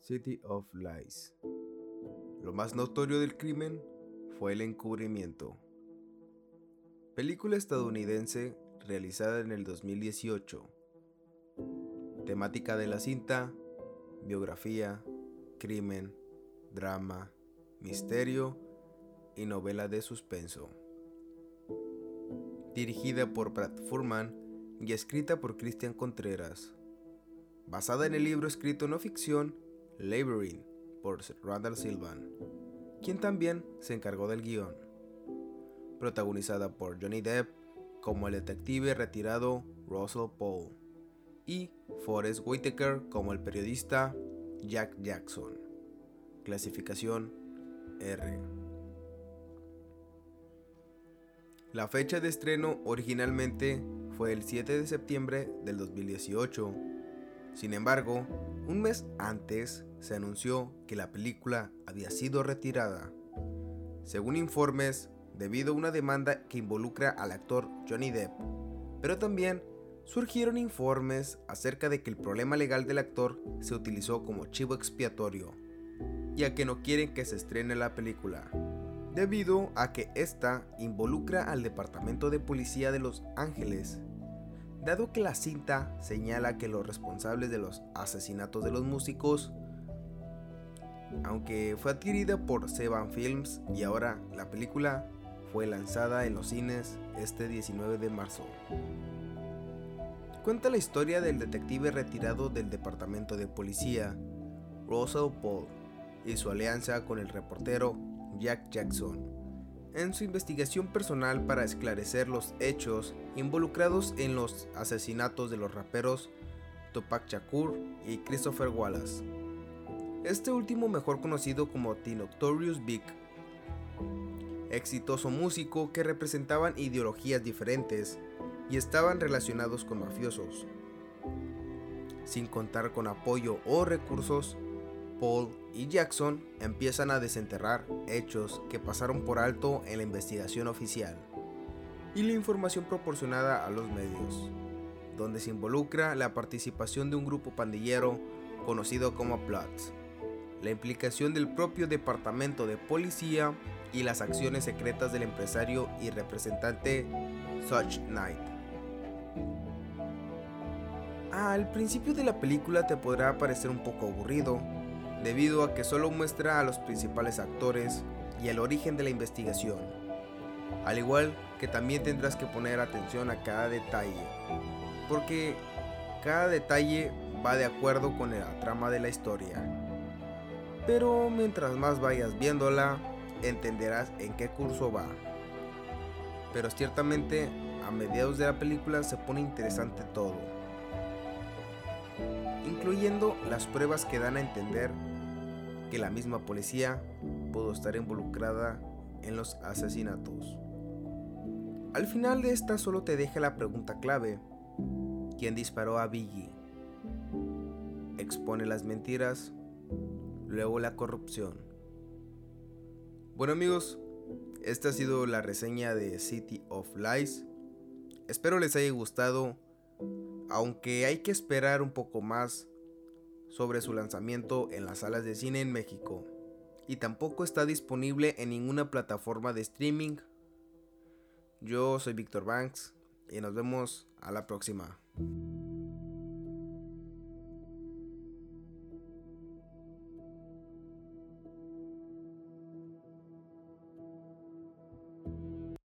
City of Lies. Lo más notorio del crimen fue el encubrimiento. Película estadounidense realizada en el 2018. Temática de la cinta, biografía, crimen, drama, misterio y novela de suspenso. Dirigida por Brad Furman y escrita por Cristian Contreras. Basada en el libro escrito no ficción Labyrinth por Randall Silvan, quien también se encargó del guion. Protagonizada por Johnny Depp como el detective retirado Russell Paul y Forrest Whitaker como el periodista Jack Jackson. Clasificación R. La fecha de estreno originalmente fue el 7 de septiembre del 2018. Sin embargo, un mes antes se anunció que la película había sido retirada. Según informes, debido a una demanda que involucra al actor Johnny Depp, pero también surgieron informes acerca de que el problema legal del actor se utilizó como chivo expiatorio, ya que no quieren que se estrene la película, debido a que esta involucra al Departamento de Policía de Los Ángeles, dado que la cinta señala que los responsables de los asesinatos de los músicos aunque fue adquirida por Sevan Films y ahora la película fue lanzada en los cines este 19 de marzo. Cuenta la historia del detective retirado del departamento de policía, Russell Paul, y su alianza con el reportero Jack Jackson, en su investigación personal para esclarecer los hechos involucrados en los asesinatos de los raperos Tupac Shakur y Christopher Wallace este último mejor conocido como The Notorious Big. Exitoso músico que representaban ideologías diferentes y estaban relacionados con mafiosos. Sin contar con apoyo o recursos, Paul y Jackson empiezan a desenterrar hechos que pasaron por alto en la investigación oficial y la información proporcionada a los medios, donde se involucra la participación de un grupo pandillero conocido como Plots la implicación del propio departamento de policía y las acciones secretas del empresario y representante Such Knight. Al principio de la película te podrá parecer un poco aburrido, debido a que solo muestra a los principales actores y el origen de la investigación, al igual que también tendrás que poner atención a cada detalle, porque cada detalle va de acuerdo con la trama de la historia pero mientras más vayas viéndola, entenderás en qué curso va. Pero ciertamente, a mediados de la película se pone interesante todo, incluyendo las pruebas que dan a entender que la misma policía pudo estar involucrada en los asesinatos. Al final de esta solo te deja la pregunta clave, ¿quién disparó a Biggie? ¿Expone las mentiras luego la corrupción. Bueno amigos, esta ha sido la reseña de City of Lies. Espero les haya gustado, aunque hay que esperar un poco más sobre su lanzamiento en las salas de cine en México. Y tampoco está disponible en ninguna plataforma de streaming. Yo soy Víctor Banks y nos vemos a la próxima.